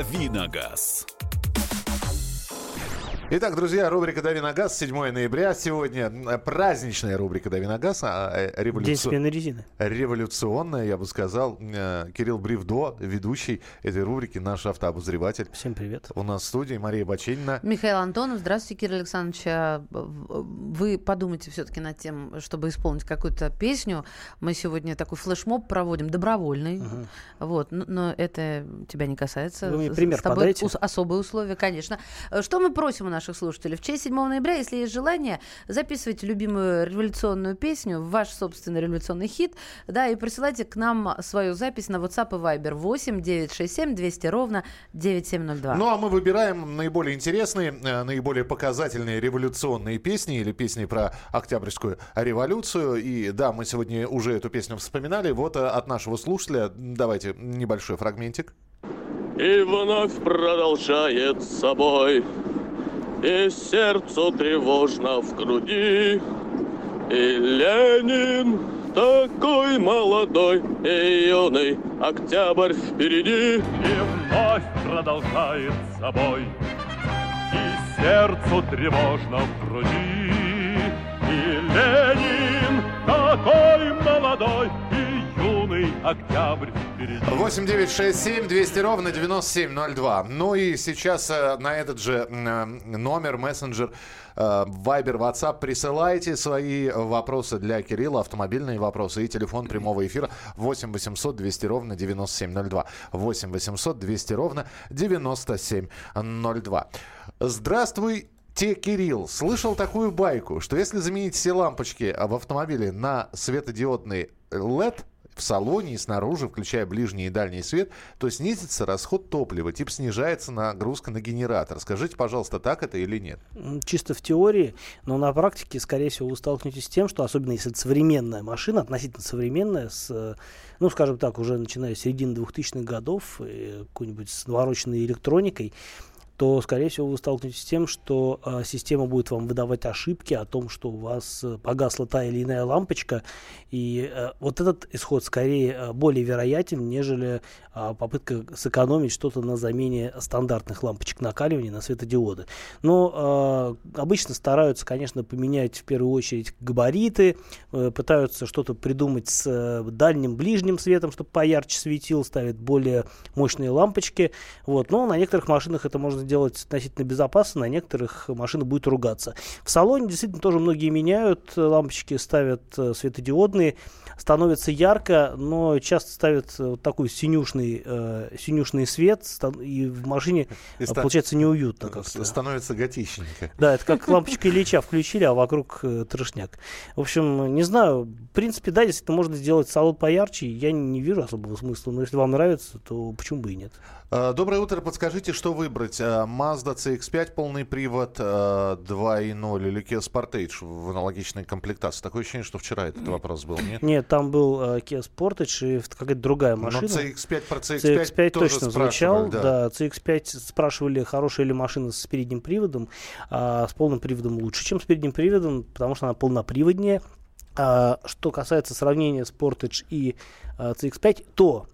Давиногаз. Итак, друзья, рубрика «Дави на газ», 7 ноября. Сегодня э, праздничная рубрика «Дави на газ». А, э, революци... Резины. Революционная, я бы сказал. Э, Кирилл Бревдо, ведущий этой рубрики, наш автообозреватель. Всем привет. У нас в студии Мария Баченина. Михаил Антонов. Здравствуйте, Кирилл Александрович. А, вы подумайте все-таки над тем, чтобы исполнить какую-то песню. Мы сегодня такой флешмоб проводим, добровольный. Угу. Вот, но это тебя не касается. Вы мне пример С тобой подайте. особые условия, конечно. Что мы просим у нас? Наших слушателей. В честь 7 ноября, если есть желание, записывайте любимую революционную песню, ваш собственный революционный хит, да, и присылайте к нам свою запись на WhatsApp и Viber 8 967 200 ровно 9702. Ну, а мы выбираем наиболее интересные, э, наиболее показательные революционные песни или песни про Октябрьскую революцию. И да, мы сегодня уже эту песню вспоминали. Вот э, от нашего слушателя давайте небольшой фрагментик. И вновь продолжает собой и сердцу тревожно в груди. И Ленин такой молодой и юный, октябрь впереди. И вновь продолжает собой, и сердцу тревожно в груди. И Ленин такой молодой и юный, октябрь впереди. 8 9 6 7 200 ровно 9702. Ну и сейчас э, на этот же э, номер, мессенджер, э, Viber, WhatsApp присылайте свои вопросы для Кирилла, автомобильные вопросы и телефон прямого эфира 8 800 200 ровно 9702. 8 800 200 ровно 9702. Здравствуй, те, Кирилл, слышал такую байку, что если заменить все лампочки в автомобиле на светодиодный LED, в салоне и снаружи, включая ближний и дальний свет, то снизится расход топлива, типа снижается нагрузка на генератор. Скажите, пожалуйста, так это или нет? Чисто в теории, но на практике, скорее всего, вы столкнетесь с тем, что особенно если это современная машина, относительно современная, с, ну, скажем так, уже начиная с середины 2000-х годов, какой-нибудь с навороченной электроникой, то, скорее всего, вы столкнетесь с тем, что э, система будет вам выдавать ошибки о том, что у вас э, погасла та или иная лампочка. И э, вот этот исход скорее э, более вероятен, нежели э, попытка сэкономить что-то на замене стандартных лампочек накаливания на светодиоды. Но э, обычно стараются, конечно, поменять в первую очередь габариты, э, пытаются что-то придумать с э, дальним, ближним светом, чтобы поярче светил, ставят более мощные лампочки. Вот. Но на некоторых машинах это можно делать относительно безопасно, на некоторых машина будет ругаться. В салоне действительно тоже многие меняют лампочки, ставят э, светодиодные, становится ярко, но часто ставят э, вот такой синюшный, э, синюшный свет, и в машине и получается неуютно. Как-то. Становится готичненько. Да, это как лампочка Ильича включили, а вокруг э, трешняк. В общем, не знаю, в принципе, да, действительно можно сделать салон поярче, я не вижу особого смысла, но если вам нравится, то почему бы и нет. Доброе утро. Подскажите, что выбрать? Mazda CX-5 полный привод 2.0 а, или Kia Sportage в аналогичной комплектации? Такое ощущение, что вчера этот вопрос был, нет? Нет, там был Kia Sportage и какая-то другая машина. Но CX-5 про CX-5, CX-5 точно звучал. Да. да, CX-5 спрашивали, хорошая ли машина с передним приводом. А с полным приводом лучше, чем с передним приводом, потому что она полноприводнее. А, что касается сравнения Sportage и CX-5, то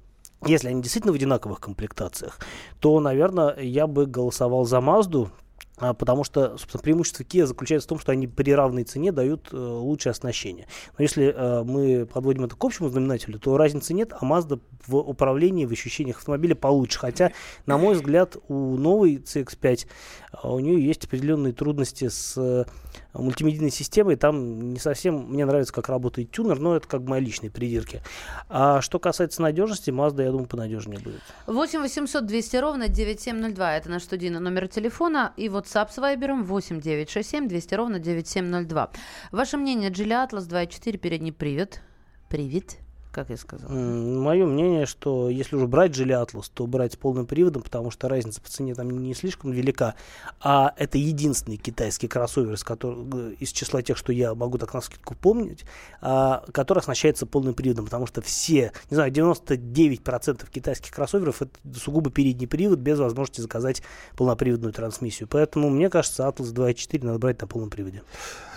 если они действительно в одинаковых комплектациях, то, наверное, я бы голосовал за Мазду, а, потому что, собственно, преимущество Kia заключается в том, что они при равной цене дают э, лучшее оснащение. Но если э, мы подводим это к общему знаменателю, то разницы нет, а Mazda в управлении, в ощущениях автомобиля получше. Хотя, на мой взгляд, у новой CX-5 э, у нее есть определенные трудности с мультимедийной системой. Там не совсем мне нравится, как работает тюнер, но это как бы мои личные придирки. А что касается надежности, Mazda, я думаю, понадежнее будет. 8 800 200 ровно 9702. Это наш студийный номер телефона. И WhatsApp с Вайбером 8 967 200 ровно 9702. Ваше мнение, Джили Атлас 2.4, передний привет. Привет как я сказал? Мое мнение, что если уже брать Geely Atlas, то брать с полным приводом, потому что разница по цене там не слишком велика. А это единственный китайский кроссовер, из, которого, из числа тех, что я могу так на скидку помнить, а, который оснащается полным приводом, потому что все, не знаю, 99% китайских кроссоверов это сугубо передний привод без возможности заказать полноприводную трансмиссию. Поэтому, мне кажется, Atlas 2.4 надо брать на полном приводе.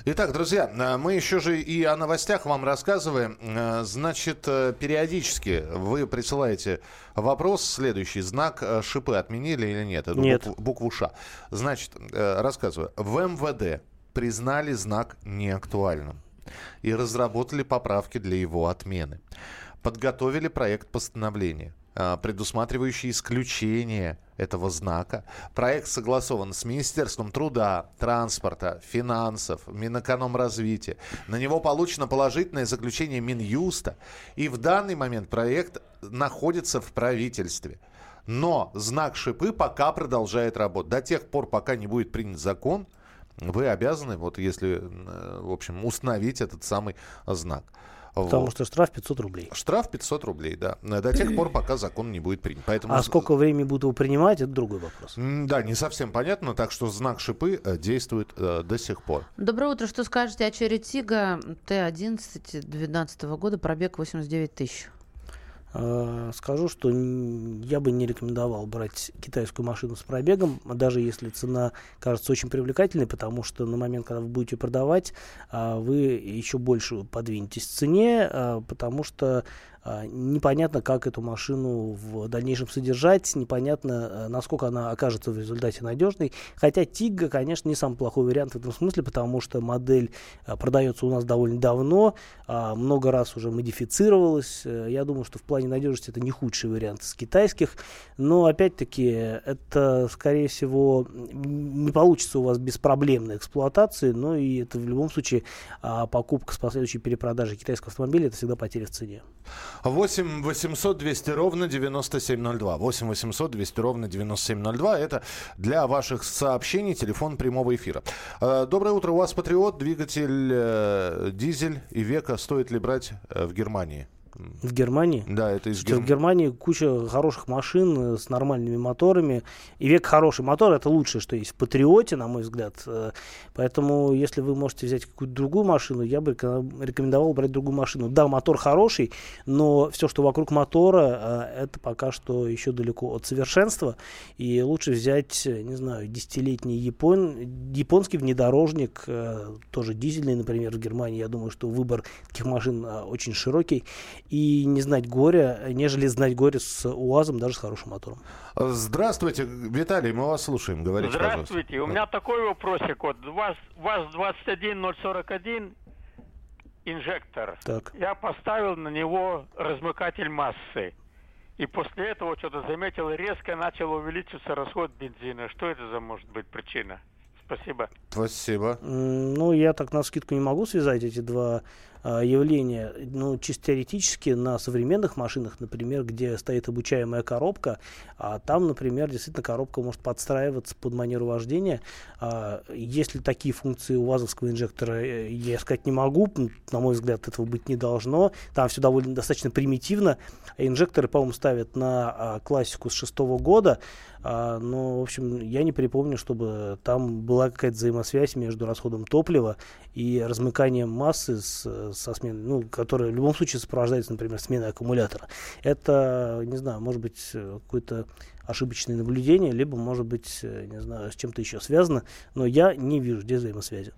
Итак, друзья, мы еще же и о новостях вам рассказываем. Значит, э, периодически вы присылаете вопрос следующий. Знак э, шипы отменили или нет? Эту Нет. Букву, букву Ш. Значит, э, рассказываю. В МВД признали знак неактуальным и разработали поправки для его отмены. Подготовили проект постановления предусматривающий исключение этого знака. Проект согласован с Министерством труда, транспорта, финансов, Минэкономразвития. На него получено положительное заключение Минюста. И в данный момент проект находится в правительстве. Но знак шипы пока продолжает работать. До тех пор, пока не будет принят закон, вы обязаны, вот если, э, в общем, установить этот самый знак. Потому Вот. что штраф 500 рублей. Штраф 500 рублей, да. До тех пор, пока закон не будет принят. Поэтому А сколько времени будут его принимать, это другой вопрос. Да, не совсем понятно, так что знак шипы э, действует э, до сих пор. Доброе утро. Что скажете о Черри Тига Т-11 2012 года, пробег 89 тысяч? Э, Скажу, что я бы не рекомендовал брать китайскую машину с пробегом, даже если цена кажется очень привлекательной, потому что на момент, когда вы будете продавать, а, вы еще больше подвинетесь в цене, а, потому что непонятно, как эту машину в дальнейшем содержать, непонятно, а, насколько она окажется в результате надежной. Хотя Тига, конечно, не самый плохой вариант в этом смысле, потому что модель а, продается у нас довольно давно, а, много раз уже модифицировалась. Э, Я думаю, что в плане надежности это не худший вариант из китайских. Но опять-таки это, скорее всего, не получится у вас беспроблемной эксплуатации, но и это в любом случае а, покупка с последующей перепродажей китайского автомобиля это всегда потеря в цене. 8 800 200 ровно 9702. 8 800 200 ровно 9702. Это для ваших сообщений телефон прямого эфира. Э, Доброе утро. У вас Патриот, двигатель э, дизель и века. Стоит ли брать э, в Германии? В Германии Да, это из Сейчас в Германии. Германии куча хороших машин э, с нормальными моторами. И век хороший мотор это лучшее, что есть в Патриоте, на мой взгляд. Э, Поэтому, если вы можете взять какую-то другую машину, я бы рекомендовал брать другую машину. Да, мотор хороший, но все, что вокруг мотора, э, это пока что еще далеко от совершенства. И лучше взять, не знаю, десятилетний япон, японский внедорожник, тоже дизельный, например, в Германии. Я думаю, что выбор таких машин очень широкий. И не знать горя, нежели знать горе с УАЗом, даже с хорошим мотором. Здравствуйте, Виталий, мы вас слушаем. Говорите, Здравствуйте. У пожалуйста. меня такой вопросик. Вот ВАЗ, ВАЗ-21041 инжектор. Так. Я поставил на него размыкатель массы. И после этого что-то заметил, резко начал увеличиваться расход бензина. Что это за может быть причина? Спасибо. Спасибо. Ну, я так на скидку не могу связать эти два а, явления. Ну, чисто теоретически на современных машинах, например, где стоит обучаемая коробка, а там, например, действительно коробка может подстраиваться под манеру вождения. А, Если такие функции у ВАЗовского инжектора, э, я сказать не могу, на мой взгляд, этого быть не должно. Там все довольно достаточно примитивно. Инжекторы, по-моему, ставят на а, классику с шестого года, а, но, в общем, я не припомню, чтобы там была какая-то взаимосвязь между расходом топлива и размыканием массы с, со сменой, ну, которая в любом случае сопровождается, например, сменой аккумулятора. Это, не знаю, может быть, э, какое-то ошибочное наблюдение, либо, может быть, э, не знаю, с чем-то еще связано, но я не вижу здесь взаимосвязи.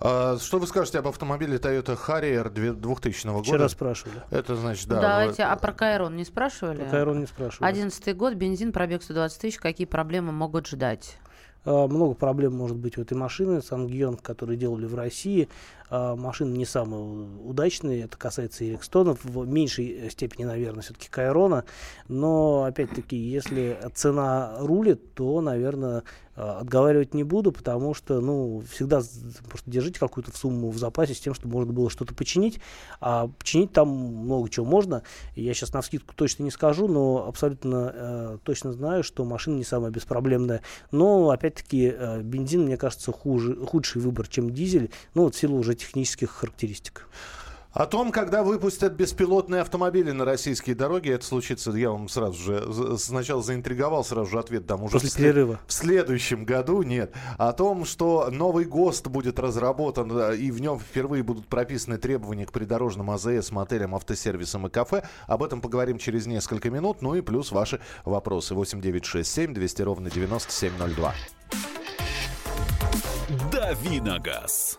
А, Что вы скажете об автомобиле Toyota Harrier две- 2000 года? Вчера спрашивали. Это значит, да. Давайте, вы- а про Кайрон не спрашивали? Про Кайрон не спрашивали. Одиннадцатый год, бензин, пробег 120 тысяч. Какие проблемы могут ждать? А, Много проблем может быть у этой машины. Сангьон, который делали в России, а, машины не самые удачные. Это касается и Рикстонов. В меньшей степени, наверное, все-таки Кайрона. Но, опять-таки, если цена рулит, то, наверное, а, отговаривать не буду, потому что, ну, всегда просто держите какую-то сумму в запасе с тем, чтобы можно было что-то починить. А починить там много чего можно. Я сейчас на скидку точно не скажу, но абсолютно э, точно знаю, что машина не самая беспроблемная. Но, опять-таки, э, бензин, мне кажется, хуже, худший выбор, чем дизель, ну, вот в силу уже технических характеристик. О том, когда выпустят беспилотные автомобили на российские дороги, это случится, я вам сразу же сначала заинтриговал, сразу же ответ дам уже После в перерыва. В следующем году нет. О том, что новый ГОСТ будет разработан, э, и в нем впервые будут прописаны требования к придорожным АЗС, мотелям, автосервисам и кафе. Об этом поговорим через несколько минут. Ну и плюс ваши вопросы. 8967 200 ровно 9702. «Давиногаз».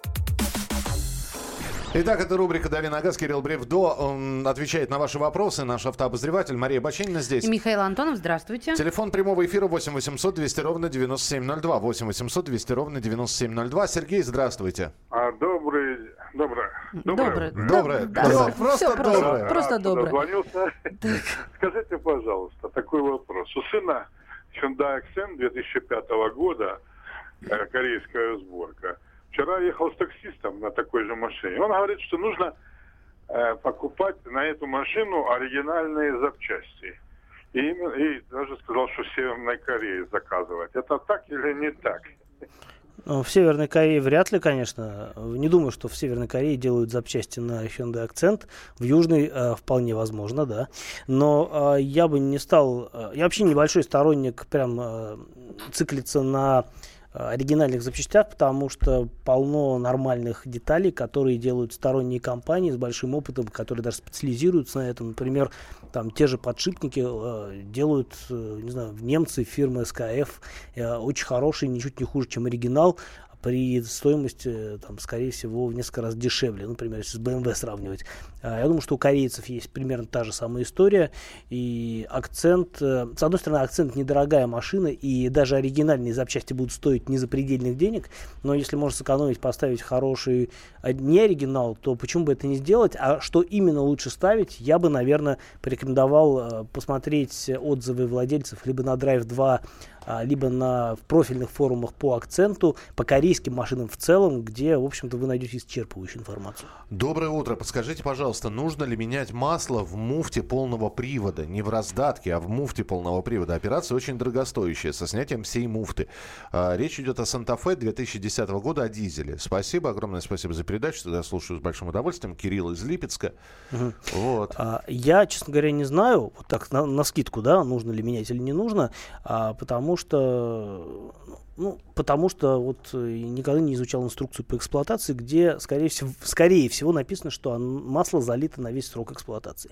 Итак, это рубрика «Дави на газ». Кирилл Бревдо он отвечает на ваши вопросы. Наш автообозреватель Мария Баченина здесь. И Михаил Антонов, здравствуйте. Телефон прямого эфира 8 800 200 ровно 9702. 8 800 200 ровно 9702. Сергей, здравствуйте. А, добрый, доброе, Доброе. Доброе. Да, Доброе. Просто просто, доброе. просто что доброе. дозвонился. Скажите, пожалуйста, такой вопрос. У сына Hyundai Accent 2005 года, э, корейская сборка, вчера ехал с таксистом на такой же машине. Он говорит, что нужно э, покупать на эту машину оригинальные запчасти. И, и даже сказал, что в Северной Корее заказывать. Это так или не так? Ну, В Северной Корее вряд ли, конечно. Не думаю, что в Северной Корее делают запчасти на Hyundai Accent. В Южной э, вполне возможно, да. Но э, я бы не стал... э, я вообще небольшой сторонник прям э, циклиться на оригинальных запчастях, потому что полно нормальных деталей, которые делают сторонние компании с большим опытом, которые даже специализируются на этом. Например, там те же подшипники э, делают, э, не знаю, немцы фирмы SKF, э, очень хорошие, ничуть не хуже, чем оригинал, при стоимости, э, там, скорее всего, в несколько раз дешевле, например, если с BMW сравнивать. А, Я думаю, что у корейцев есть примерно та же самая история, и акцент, э, с одной стороны, акцент недорогая машина, и даже оригинальные запчасти будут стоить не запредельных денег, но если можно сэкономить, поставить хороший а, не оригинал, то почему бы это не сделать? А что именно лучше ставить, я бы, наверное, порекомендовал э, посмотреть отзывы владельцев либо на Drive 2, а, либо на в профильных форумах по акценту, по корейским машинам в целом, где, в общем-то, вы найдете исчерпывающую информацию. Доброе утро. Подскажите, пожалуйста, нужно ли менять масло в муфте полного привода? Не в раздатке, а в муфте полного привода. Операция очень дорогостоящая, со снятием всей муфты. А, речь идет о Санта-Фе 2010 года, о дизеле. Спасибо, огромное спасибо за передачу. Всегда слушаю с большим удовольствием. Кирилл из Липецка. Вот. А, Я, честно говоря, не знаю, вот так на, на скидку, да, нужно ли менять или не нужно, а, потому что, ну, потому что вот э, никогда не изучал инструкцию по эксплуатации, где, скорее всего, скорее всего написано, что масло залито на весь срок эксплуатации.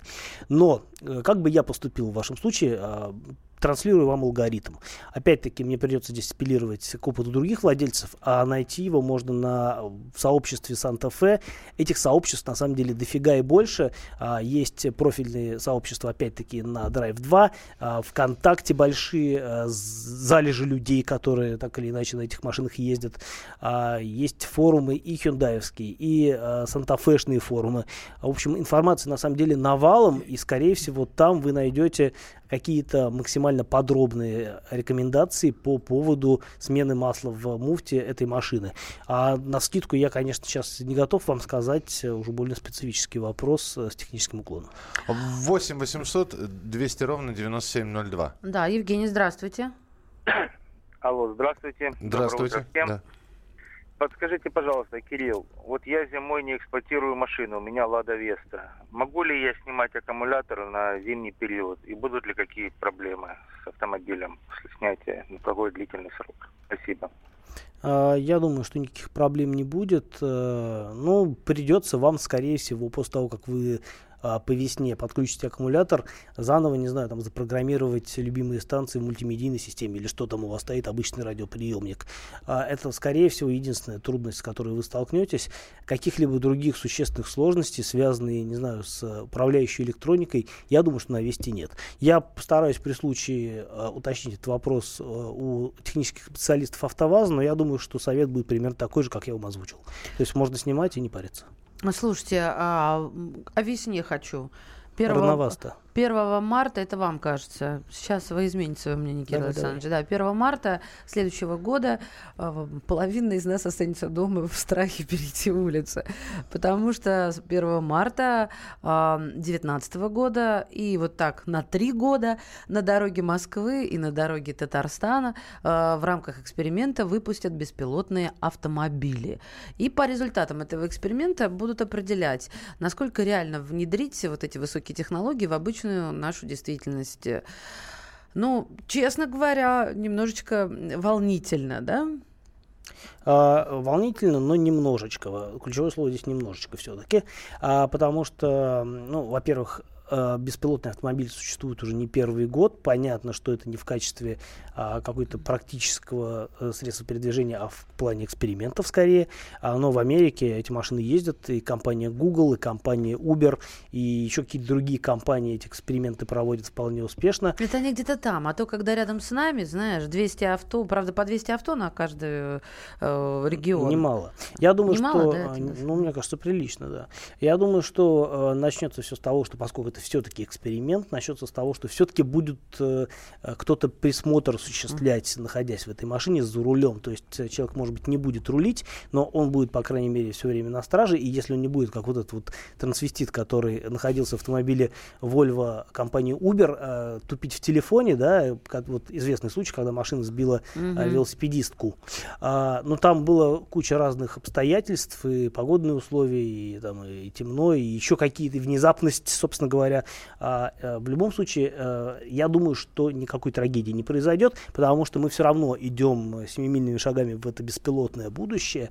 Но э, как бы я поступил в вашем случае, а, транслирую вам алгоритм. Опять-таки, мне придется здесь апеллировать к опыту других владельцев, а найти его можно на в сообществе Санта-Фе. Этих сообществ, на самом деле, дофига и больше. А, Есть профильные сообщества, опять-таки, на Drive 2, а, ВКонтакте большие з- залежи людей, которые так или иначе на этих машинах ездят. А, Есть форумы и хюндаевские, и а, санта-фешные форумы. В общем, информации на самом деле навалом, и, скорее всего, там вы найдете какие-то максимально подробные рекомендации по поводу смены масла в муфте этой машины. А на скидку я, конечно, сейчас не готов вам сказать э, уже более специфический вопрос э, с техническим уклоном. 8 800 200 ровно 9702. Да, Евгений, здравствуйте. Алло, здравствуйте. Здравствуйте. Да. Подскажите, пожалуйста, Кирилл, вот я зимой не эксплуатирую машину, у меня Лада Веста. Могу ли я снимать аккумулятор на зимний период? И будут ли какие проблемы с автомобилем после снятия на такой длительный срок? Спасибо. А, Я думаю, что никаких проблем не будет. Ну, придется вам, скорее всего, после того, как вы а, по весне подключите аккумулятор, заново, не знаю, там запрограммировать любимые станции в мультимедийной системе или что там у вас стоит, обычный радиоприемник. А, Это, скорее всего, единственная трудность, с которой вы столкнетесь. Каких-либо других существенных сложностей, связанных, не знаю, с управляющей электроникой, я думаю, что на Весте нет. Я постараюсь при случае уточнить этот вопрос э, у технических специалистов АвтоВАЗа, но я думаю, что совет будет примерно такой же, как я вам озвучил. То есть можно снимать и не париться. Слушайте, а, о весне хочу. Первого- Рановато. 1 марта, это вам кажется, сейчас вы измените свое мнение, Кирилл Давай, давай. Александрович. Да, 1 марта следующего года э, половина из нас останется дома в страхе перейти улицы. Потому что с 1 марта 2019 года и вот так на три года на дороге Москвы и на дороге Татарстана э, в рамках эксперимента выпустят беспилотные автомобили. И по результатам этого эксперимента будут определять, насколько реально внедрить вот эти высокие технологии в обычную нашу действительность. Ну, честно говоря, немножечко волнительно, да? А, волнительно, но немножечко. Ключевое слово здесь немножечко все-таки. А, потому что, ну, во-первых, а, беспилотный автомобиль существует уже не первый год. Понятно, что это не в качестве а, какой-то практического а, средства передвижения, а в плане экспериментов скорее. А, но в Америке эти машины ездят, и компания Google, и компания Uber, и еще какие-то другие компании эти эксперименты проводят вполне успешно. Это они где-то там, а то, когда рядом с нами, знаешь, 200 авто, правда, по 200 авто на каждый э, регион. Немало. Я думаю, Немало, что, да, э, ну, мне кажется, прилично, да. Я думаю, что э, начнется все с того, что поскольку это все-таки эксперимент, начнется с того, что все-таки будет э, э, кто-то присмотр осуществлять, находясь в этой машине за рулем. То есть э, человек, может быть, не будет рулить, но он будет, по крайней мере, все время на страже. И если он не будет, как вот этот вот трансвестит, который находился в автомобиле Volvo компании Uber, э, тупить в телефоне, да, как вот известный случай, когда машина сбила э, Мгм. велосипедистку. А, но там было куча разных обстоятельств, и погодные условия, и, там, и темно, и еще какие-то внезапности, собственно говоря. А, э, в любом случае, э, я думаю, что никакой трагедии не произойдет, потому что мы все равно идем семимильными шагами в это беспилотное будущее.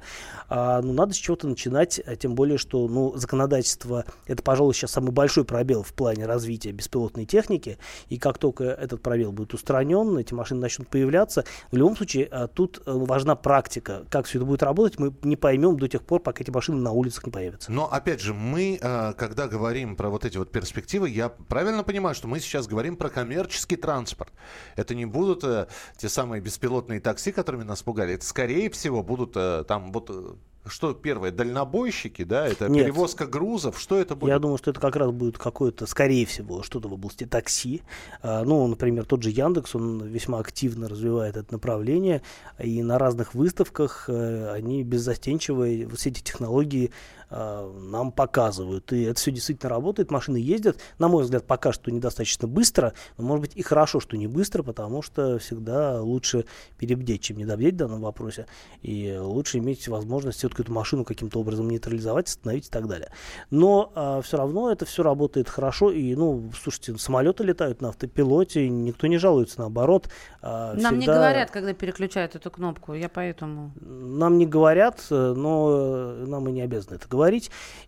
А, ну, надо с чего-то начинать, а тем более, что ну, законодательство это, пожалуй, сейчас самый большой пробел в плане развития беспилотной техники. И как только этот пробел будет устранен, эти машины начнут появляться. В любом случае, тут э, важна практика. Как все это будет работать, мы не поймем до тех пор, пока эти машины на улицах не появятся. Но опять же, мы, когда говорим про вот эти вот перспективы, я правильно понимаю, что мы сейчас говорим про коммерческий транспорт. Это не будут э, те самые беспилотные такси, которыми нас пугали. Это, скорее всего, будут э, там вот... э, Что первое, дальнобойщики, да, это Нет. перевозка грузов, что это будет? Я думаю, что это как раз будет какое-то, скорее всего, что-то в области такси. А, Ну, например, тот же Яндекс, он весьма активно развивает это направление, и на разных выставках э, они беззастенчиво все эти технологии а, нам показывают. И это все действительно работает, машины ездят. На мой взгляд, пока что недостаточно быстро, но, может быть, и хорошо, что не быстро, потому что всегда лучше перебдеть, чем недобдеть в данном вопросе. И лучше иметь возможность все-таки эту машину каким-то образом нейтрализовать, остановить и так далее. Но все равно это все работает хорошо. И, ну, слушайте, самолеты летают на автопилоте, никто не жалуется, наоборот. а, Нам не всегда- говорят, когда переключают эту кнопку, я поэтому... нам не говорят, э, но э, нам и не обязаны это говорить.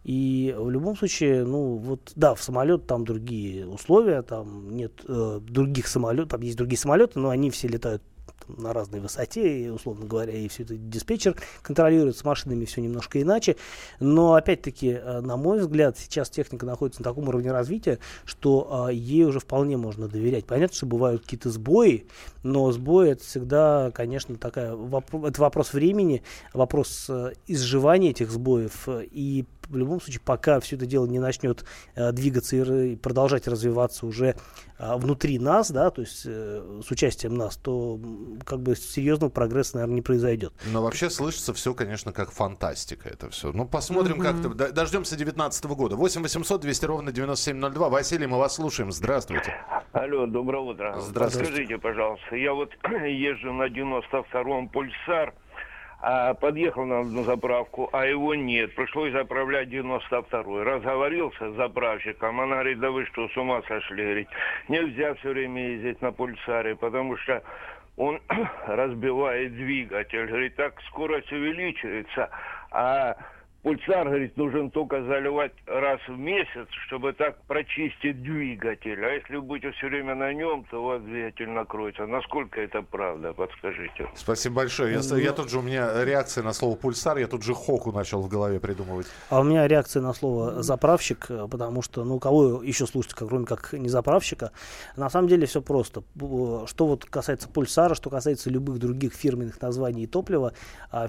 И в любом случае, ну вот, да, в самолет там другие условия, там нет э, других самолетов, там есть другие самолеты, но они все летают на разной высоте, и, условно говоря, и все это диспетчер контролирует с машинами все немножко иначе. Но, опять-таки, э, на мой взгляд, сейчас техника находится на таком уровне развития, что э, ей уже вполне можно доверять. Понятно, что бывают какие-то сбои, но сбои это всегда, конечно, такая, это вопрос времени, вопрос э, изживания этих сбоев. И в любом случае, пока все это дело не начнет э, двигаться и, и продолжать развиваться уже а, внутри нас, да, то есть э, с участием нас, то как бы серьезного прогресса, наверное, не произойдет. Но вообще слышится все, конечно, как фантастика это все. Ну, посмотрим, Мгм. как-то. Дождемся 19 года. 8 800 200 ровно 9702. Василий, мы вас слушаем. Здравствуйте. Алло, доброе утро. Здравствуйте. Скажите, пожалуйста, я вот езжу на 92-м Пульсар, а подъехал на одну заправку, а его нет. Пришлось заправлять 92-й. Разговорился с заправщиком, она говорит, да вы что, с ума сошли? Говорит, нельзя все время ездить на Пульсаре, потому что он разбивает двигатель. Говорит, так скорость увеличивается, а Пульсар, говорит, нужен только заливать раз в месяц, чтобы так прочистить двигатель. А если вы будете все время на нем, то у вас двигатель накроется. Насколько это правда, подскажите. Спасибо большое. Я, я тут же, у меня реакция на слово пульсар, я тут же хоку начал в голове придумывать. А у меня реакция на слово заправщик, потому что, ну, кого еще слушать, как- кроме как не заправщика. На самом деле все просто. Что вот касается пульсара, что касается любых других фирменных названий и топлива,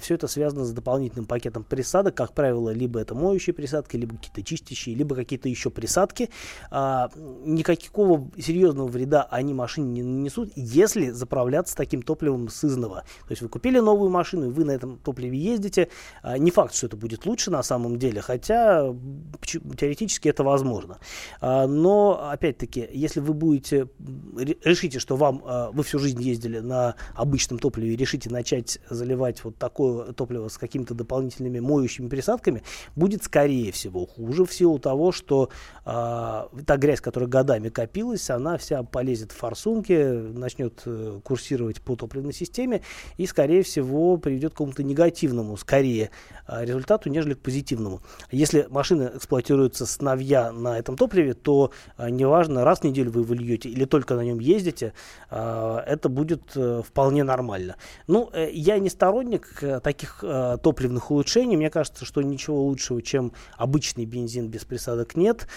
все это связано с дополнительным пакетом присадок. Как правило, либо это моющие присадки, либо какие-то чистящие, либо какие-то еще присадки. А, никакого серьезного вреда они машине не нанесут, если заправляться таким топливом сызного. То есть вы купили новую машину, и вы на этом топливе ездите. А, не факт, что это будет лучше на самом деле, хотя теоретически это возможно. А, но, опять-таки, если вы будете, решите, что вам, а, вы всю жизнь ездили на обычном топливе и решите начать заливать вот такое топливо с какими-то дополнительными моющими присадками, будет скорее всего хуже в силу того, что э, та грязь, которая годами копилась, она вся полезет в форсунки, начнет э, курсировать по топливной системе и, скорее всего, приведет к какому-то негативному, скорее, э, результату, нежели к позитивному. Если машина эксплуатируется с новья на этом топливе, то э, неважно, раз в неделю вы его льете или только на нем ездите, э, это будет э, вполне нормально. Ну, э, я не сторонник э, таких э, топливных улучшений. Мне кажется, что ничего лучшего, чем обычный бензин без присадок нет.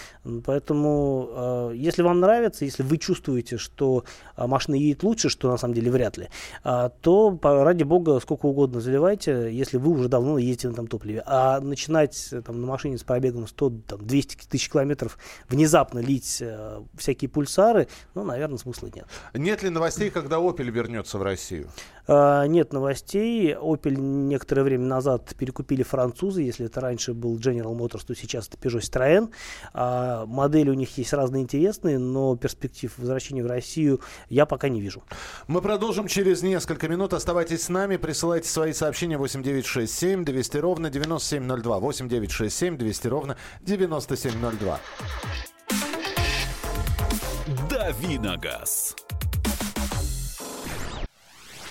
Поэтому, э, если вам нравится, если вы чувствуете, что э, машина едет лучше, что на самом деле вряд ли, э, то по, ради бога сколько угодно заливайте, если вы уже давно ездите на этом топливе. А начинать э, там, на машине с пробегом 100-200 тысяч километров внезапно лить э, всякие пульсары, ну, наверное, смысла нет. Нет ли новостей, когда Opel вернется в Россию? Uh, нет новостей. Opel некоторое время назад перекупили французы. Если это раньше был General Motors, то сейчас это Peugeot Citroën. Uh, модели у них есть разные интересные, но перспектив возвращения в Россию я пока не вижу. Мы продолжим через несколько минут. Оставайтесь с нами. Присылайте свои сообщения 8967 200 ровно 9702. 8967 200 ровно 9702. Давиногаз.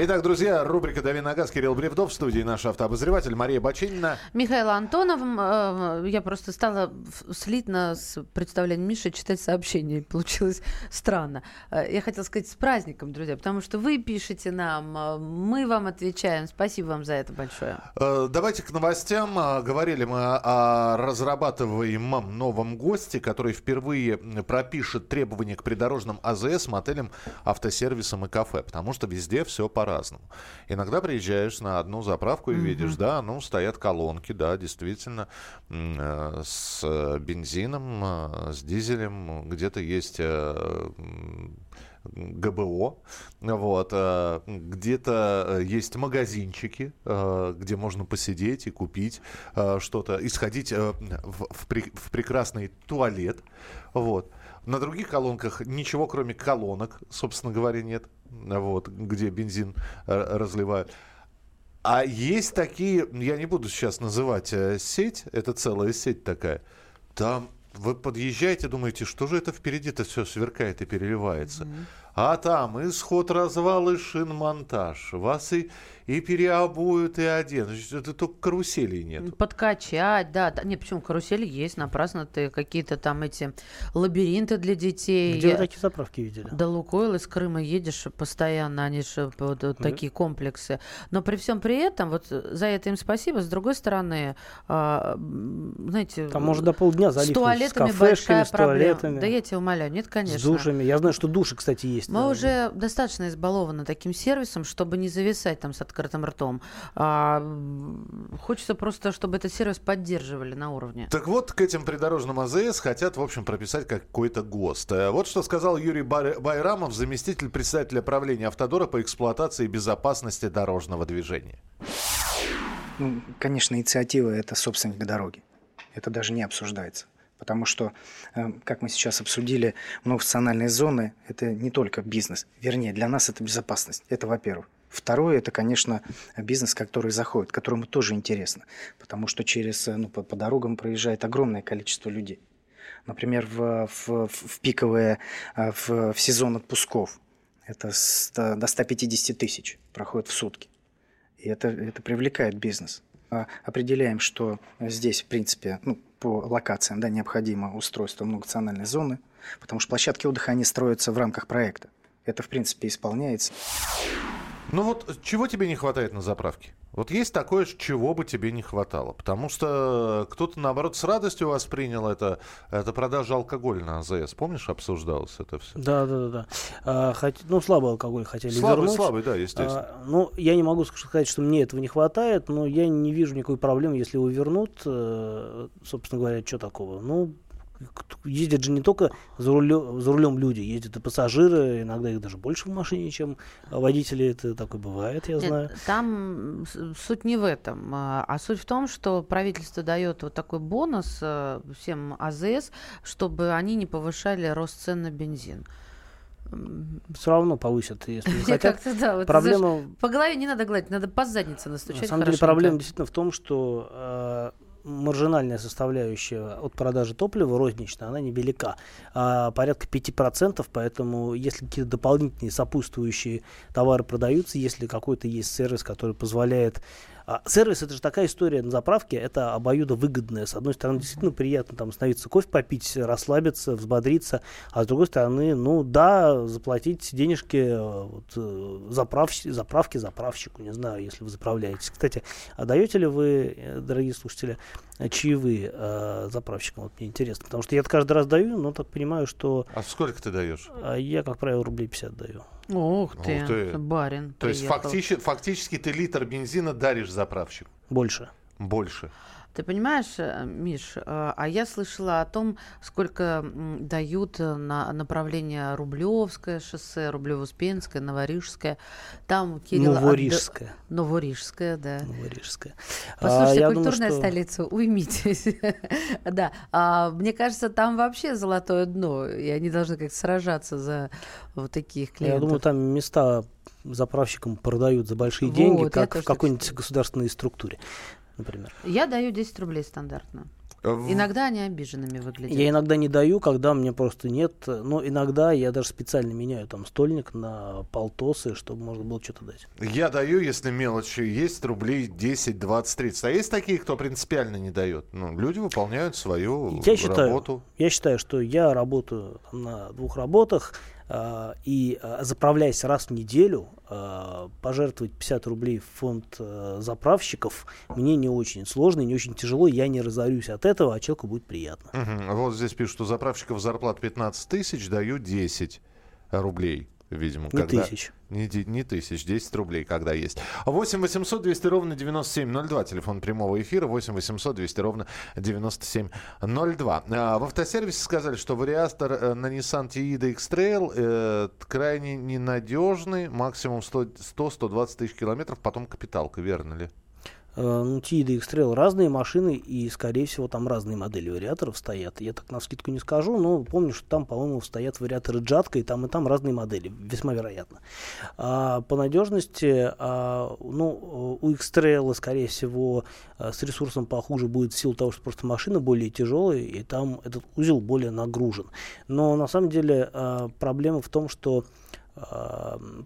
Итак, друзья, рубрика «Дави на газ». Кирилл Бревдов в студии, наш автообозреватель Мария Бачинина. Михаил Антонов. Э, я просто стала слитно с представлением Миши читать сообщения. Получилось странно. Э, я хотела сказать с праздником, друзья, потому что вы пишете нам, э, мы вам отвечаем. Спасибо вам за это большое. Давайте к новостям. Говорили мы о разрабатываемом новом госте, который впервые пропишет требования к придорожным АЗС, мотелям, автосервисам и кафе, потому что везде все по по-разному. Иногда приезжаешь на одну заправку и mm-hmm. видишь, да, ну, стоят колонки, да, действительно, э, с бензином, э, с дизелем, где-то есть... Э, ГБО, вот, э, где-то есть магазинчики, э, где можно посидеть и купить э, что-то, и сходить в, в, в прекрасный туалет, вот. На других колонках ничего, кроме колонок, собственно говоря, нет вот, где бензин э, разливают. А есть такие, я не буду сейчас называть э, сеть, это целая сеть такая, там вы подъезжаете, думаете, что же это впереди-то все сверкает и переливается. Mm-hmm. А там исход развал и шинмонтаж. Вас и и переобуют, и оденут. Это только каруселей нет. Подкачать, да. Нет, почему карусели есть, напрасно ты какие-то там эти лабиринты для детей. Где вы такие заправки видели? Да, Лукойл из Крыма едешь постоянно, они же вот, вот такие комплексы. Но при всем при этом, вот за это им спасибо, с другой стороны, а, знаете... Там может до полдня залить. С туалетами с большая с проблема. Да я тебя умоляю, нет, конечно. С душами. Я знаю, что души, кстати, есть. Мы уже достаточно избалованы таким сервисом, чтобы не зависать там с открытым открытым ртом. А, хочется просто, чтобы этот сервис поддерживали на уровне. Так вот, к этим придорожным АЗС хотят, в общем, прописать какой-то ГОСТ. Э, вот что сказал Юрий Байрамов, заместитель председателя правления Автодора по эксплуатации и безопасности дорожного движения. Ну, конечно, инициатива – это собственник дороги. Это даже не обсуждается. Потому что, э, как мы сейчас обсудили, многофункциональные зоны – это не только бизнес. Вернее, для нас это безопасность. Это во-первых. Второе, это, конечно, бизнес, который заходит, которому тоже интересно, потому что через, ну, по, по дорогам проезжает огромное количество людей. Например, в, в, в пиковые, а, в, в сезон отпусков это 100, до 150 тысяч проходит в сутки. И это, это привлекает бизнес. А, определяем, что здесь, в принципе, ну, по локациям да, необходимо устройство многонациональной зоны – Потому что площадки отдыха, они строятся в рамках проекта. Это, в принципе, исполняется. Ну вот чего тебе не хватает на заправке? Вот есть такое, чего бы тебе не хватало. Потому что кто-то, наоборот, с радостью воспринял это, это продажа алкоголя на АЗС. Помнишь, обсуждалось это все? Да, да, да. да. А, хоть, ну, слабый алкоголь хотели слабый, вернуть. Слабый, да, естественно. А, ну, я не могу сказать, что мне этого не хватает, но я не вижу никакой проблемы, если его вернут. Э, собственно говоря, что такого? Ну, ездят же не только за рулем, за рулем люди, ездят и пассажиры, иногда их даже больше в машине, чем водители, это такое бывает, я Нет, знаю. Там суть не в этом, а, а суть в том, что правительство дает вот такой бонус э, всем АЗС, чтобы они не повышали рост цен на бензин все равно повысят, если не хотят. Да, вот проблема... Знаешь, по голове не надо гладить, надо по заднице настучать. На самом деле проблема действительно в том, что э, маржинальная составляющая от продажи топлива розничная, она невелика, а порядка 5%, поэтому если какие-то дополнительные сопутствующие товары продаются, если какой-то есть сервис, который позволяет а сервис это же такая история на заправке, это обоюдовыгодная. С одной стороны, действительно приятно там остановиться, кофе попить, расслабиться, взбодриться, а с другой стороны, ну да, заплатить денежки э, вот, э, заправ, заправки заправщику, не знаю, если вы заправляетесь. Кстати, а даете ли вы, э, дорогие слушатели, чаевые э, заправщикам? Вот мне интересно, потому что я каждый раз даю, но так понимаю, что... А сколько ты даешь? Я, как правило, рублей 50 даю. Ух ты, Ух ты. барин. То есть фактически, фактически ты литр бензина даришь заправщику? Больше. Больше. Ты понимаешь, э, Миш, э, а я слышала о том, сколько дают э, на направление Рублевское шоссе, Рублево-Успенское, Новорижское. Там Кирилл... Новорижское. Отда... Новорижское, да. Новорижское. Послушайте, а, культурная думаю, что... столица, уймитесь. да, а, мне кажется, там вообще золотое дно, и они должны как-то сражаться за вот таких клиентов. Я думаю, там места заправщикам продают за большие вот, деньги, как в какой-нибудь государственной структуре например? Я даю 10 рублей стандартно. Э, иногда они обиженными выглядят. Я иногда не даю, когда мне просто нет. Но иногда я даже специально меняю там стольник на полтосы, чтобы можно было что-то дать. Я даю, если мелочи есть, рублей 10, 20, 30. А есть такие, кто принципиально не дает? Ну, люди выполняют свою я работу. Считаю, я считаю, что я работаю на двух работах. И а, заправляясь раз в неделю, а, пожертвовать 50 рублей в фонд заправщиков мне не очень сложно, не очень тяжело, я не разорюсь от этого, а человеку будет приятно. Угу. Вот здесь пишут, что заправщиков зарплат 15 тысяч, даю 10 рублей видимо. Не когда... тысяч. Не, не тысяч, 10 рублей, когда есть. 8 800 200 ровно 9702, телефон прямого эфира, 8 800 200 ровно 9702. А, в автосервисе сказали, что вариатор э, на Nissan Tiida X-Trail э, крайне ненадежный, максимум 100-120 тысяч километров, потом капиталка, верно ли? Э, ну, Тида и X-Trail разные машины, и, скорее всего, там разные модели вариаторов стоят. Я так на скидку не скажу, но помню, что там, по-моему, стоят вариаторы Джатка, и там, и там разные модели, весьма вероятно. А, по надежности, а, ну, у X-Trail, скорее всего, э, с ресурсом похуже будет в силу того, что просто машина более тяжелая, и там этот узел более нагружен. Но, на самом деле, а, проблема в том, что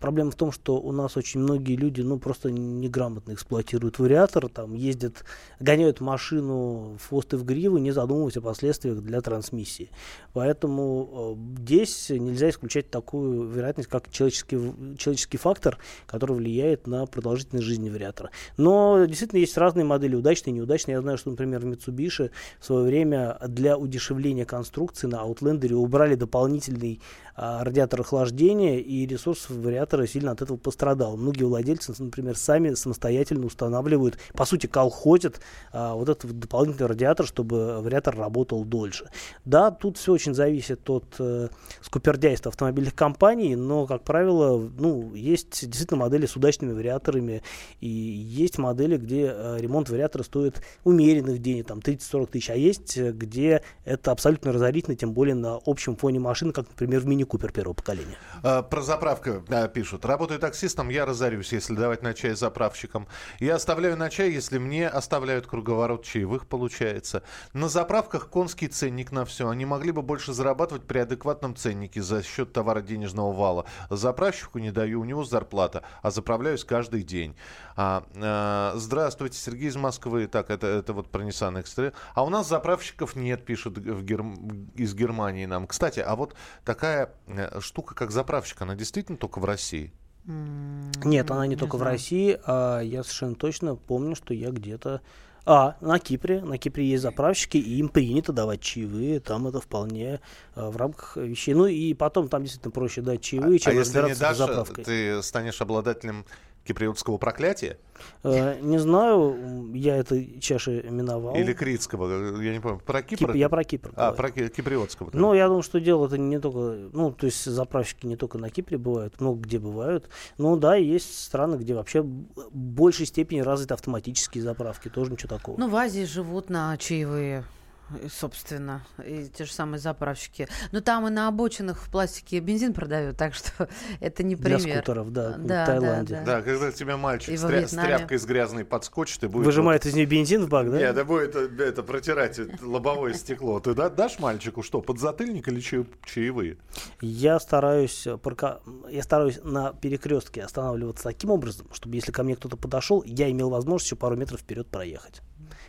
Проблема в том, что у нас очень многие люди, ну, просто неграмотно эксплуатируют вариатор, там, ездят, гоняют машину в хвост и в гриву, не задумываясь о последствиях для трансмиссии. Поэтому э, здесь нельзя исключать такую вероятность, как человеческий, человеческий фактор, который влияет на продолжительность жизни вариатора. Но действительно есть разные модели, удачные и неудачные. Я знаю, что, например, в Mitsubishi в свое время для удешевления конструкции на Outlander убрали дополнительный радиатор охлаждения, и ресурс вариатора сильно от этого пострадал. Многие владельцы, например, сами самостоятельно устанавливают, по сути, колхозят а, вот этот дополнительный радиатор, чтобы вариатор работал дольше. Да, тут все очень зависит от э, скупердяйства автомобильных компаний, но, как правило, ну, есть действительно модели с удачными вариаторами, и есть модели, где э, ремонт вариатора стоит умеренных денег, там 30-40 тысяч, а есть, э, где это абсолютно разорительно, тем более на общем фоне машины, как, например, в мини Мини Купер первого поколения. А, про заправка, да, пишут. Работаю таксистом, я разорюсь, если давать на чай заправщикам. Я оставляю на чай, если мне оставляют круговорот чаевых, получается. На заправках конский ценник на все. Они могли бы больше зарабатывать при адекватном ценнике за счет товара денежного вала. Заправщику не даю, у него зарплата, а заправляюсь каждый день. А, а, здравствуйте, Сергей из Москвы. Так, это, это вот про Nissan X-Trail. А у нас заправщиков нет, пишут в Герм... из Германии нам. Кстати, а вот такая штука, как заправщик, она действительно только в России? Нет, она не, только в России, а я совершенно точно помню, что я где-то... А, на Кипре. На Кипре есть заправщики, и им принято давать чаевые. Там это вполне а, в рамках вещей. Ну и потом там действительно проще дать чаевые, чем а если не разбираться дашь, с заправкой. ты станешь обладателем киприотского проклятия? Э, Не знаю, я этой чаши миновал. Или критского? Я не помню. Про Кипр? Кип- я про Кипр А, говорю. про ки- киприотского. Ну, я думаю, что дело это не только, ну, то есть заправщики не только на Кипре бывают, много где бывают. Ну да, есть страны, где вообще в большей степени развиты автоматические заправки, тоже ничего такого. Ну, в Азии живут на чаевые. И, Собственно, и те же самые заправщики. Но там и на обочинах в пластике бензин продают, так что это не Для пример. скутеров, да, в да, Таиланде. Да, Да, когда тебе мальчик с, тря- с тряпкой с грязной подскочит и будет... Выжимает из нее бензин в бак, да? Нет, да будет э, это, протирать это лобовое стекло. Ты да- дашь мальчику что, подзатыльник или чаи- чаевые? Я стараюсь, э, парка- я стараюсь на перекрестке останавливаться таким образом, чтобы если ко мне кто-то подошел, я имел возможность еще пару метров вперед проехать.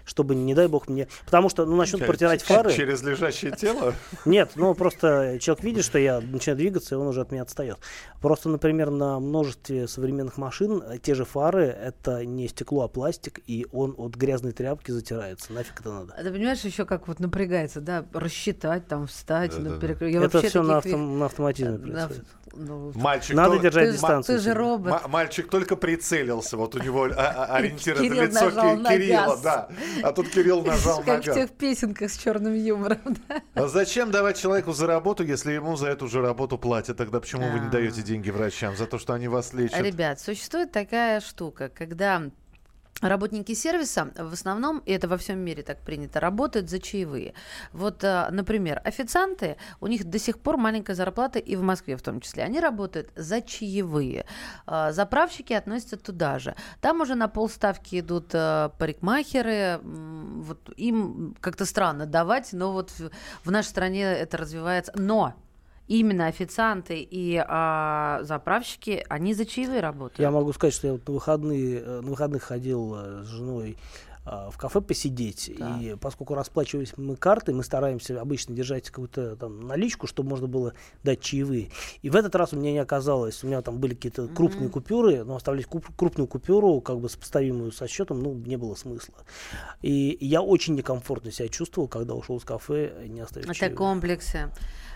Чтобы, не дай бог, мне... Потому что, ну, начнут протирать фары. Через лежащее тело? Нет, ну просто человек видит, что я начинаю двигаться, и он уже от меня отстает. Просто, например, на множестве современных машин э, те же фары это не стекло, а пластик, и он от грязной тряпки затирается. Нафиг это надо? А Ты понимаешь, еще как вот напрягается, да, рассчитать, там, встать, на Да-да-да. перекрё- Я Это вообще всё на автом- ве- на автоматизме На- происходит. ну, Мальчик Надо тол- держать Ты дистанцию. ты же робот. М- мальчик только прицелился, вот у него а- а- ориентир это Кирилл лицо Кирилла, да. А тут Кирилл нажал на Как в тех песенках с черным юмором. да. А зачем давать человеку за работу, если ему за эту же работу платят? Тогда почему вы не даете деньги врачам за то, что они вас лечат? Ребят, существует такая штука, когда Работники сервиса в основном, и это во всем мире так принято, работают за чаевые. Вот, а, например, официанты, у них до сих пор маленькая зарплата, и в Москве в том числе, они работают за чаевые. А, Заправщики относятся туда же. Там уже на полставки идут а, парикмахеры, вот им как-то странно давать, но вот в нашей стране это развивается. Но именно официанты и а, заправщики, они за чаевые работают. Я могу сказать, что я вот на выходные, э, на выходных ходил э, с женой а, в кафе посидеть. Так. И поскольку расплачивались мы картой, мы стараемся обычно держать какую-то там наличку, чтобы можно было дать чаевые. И в этот раз у меня не оказалось. У меня там были какие-то крупные купюры, но оставлять куп- крупную купюру, как бы сопоставимую со счетом, ну, не было смысла. И я очень некомфортно себя чувствовал, когда ушел из кафе, не оставив Это чаевых. комплексы.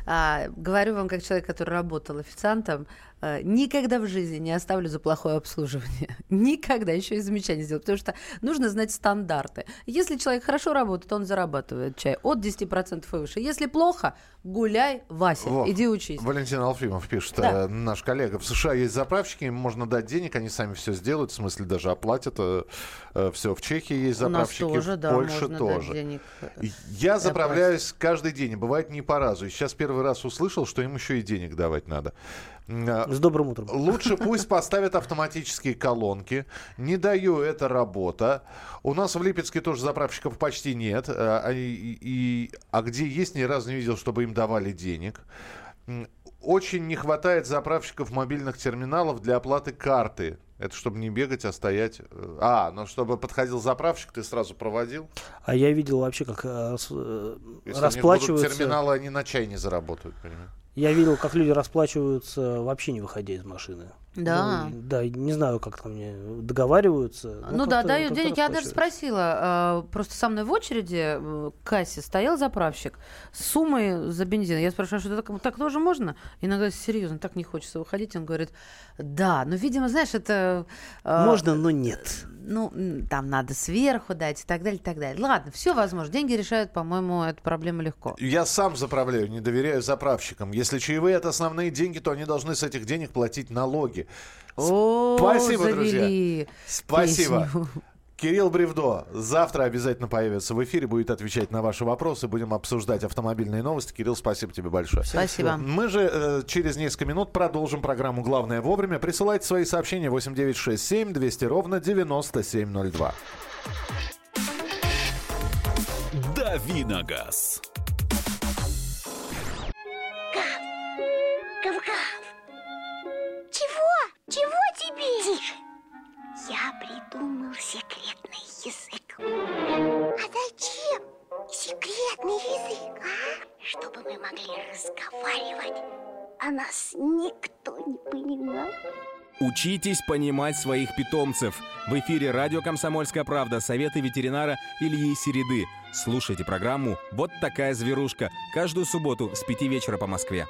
А, говорю вам, как человек, который работал официантом, а, никогда в жизни не оставлю за плохое обслуживание. Никогда еще и замечание сделаю, потому что нужно знать стандарты. Если человек хорошо работает, он зарабатывает чай от 10% и выше. Если плохо, гуляй, Вася, Во. иди учись. Валентин Алфимов пишет, Да. э, наш коллега. В США есть заправщики, им можно дать денег, они сами все сделают, в смысле даже оплатят. все. В Чехии есть У нас заправщики, тоже, в да, Польше тоже. денег. Я заправляюсь каждый день, бывает не по разу. И сейчас первый раз услышал, что им еще и денег давать надо. А, С добрым утром. Лучше пусть поставят автоматические колонки. Не даю, это работа. У нас в Липецке тоже заправщиков почти нет. А, а и- и- а где есть, ни разу не видел, чтобы им давали денег. Очень не хватает заправщиков мобильных терминалов для оплаты карты. Это чтобы не бегать, а стоять. э, А, ну чтобы подходил заправщик, ты сразу проводил. А я видел вообще, как э, рас- э, Если у них будут расплачиваются. терминалы, они на чай не заработают, понимаешь? Я видел, как люди расплачиваются вообще не выходя из машины. Да. Ну, да, не знаю, как там они договариваются. Ну, да, дают денег. Я даже спросила, а, просто со мной в очереди э, к кассе стоял заправщик с суммой за бензин. Я спрашиваю, что так, так тоже можно? Иногда серьезно, так не хочется выходить. Он говорит, да, ну, видимо, знаешь, это... а, Можно, но нет. Ну, там надо сверху дать и так далее, и так далее. Ладно, все возможно. Деньги решают, по-моему, эту проблему легко. Я сам заправляю, не доверяю заправщикам. Если чаевые это основные деньги, то они должны с этих денег платить налоги. О, Спасибо, завели друзья. Спасибо. песню. Кирилл Бревдо завтра обязательно появится в эфире, будет отвечать на ваши вопросы, будем обсуждать автомобильные новости. Кирилл, спасибо тебе большое. Спасибо. Мы же э, через несколько минут продолжим программу «Главное вовремя». Присылайте свои сообщения 8967 200 ровно 9702. Давиногаз. Гав-гав. Чего? Чего тебе? Тише. Я придумал секретный язык. А зачем секретный язык, а? Чтобы мы могли разговаривать, а нас никто не понимал. Учитесь понимать своих питомцев. В эфире радио «Комсомольская правда» советы ветеринара Ильи Середы. Слушайте программу «Вот такая зверушка» каждую субботу с 5 вечера по Москве.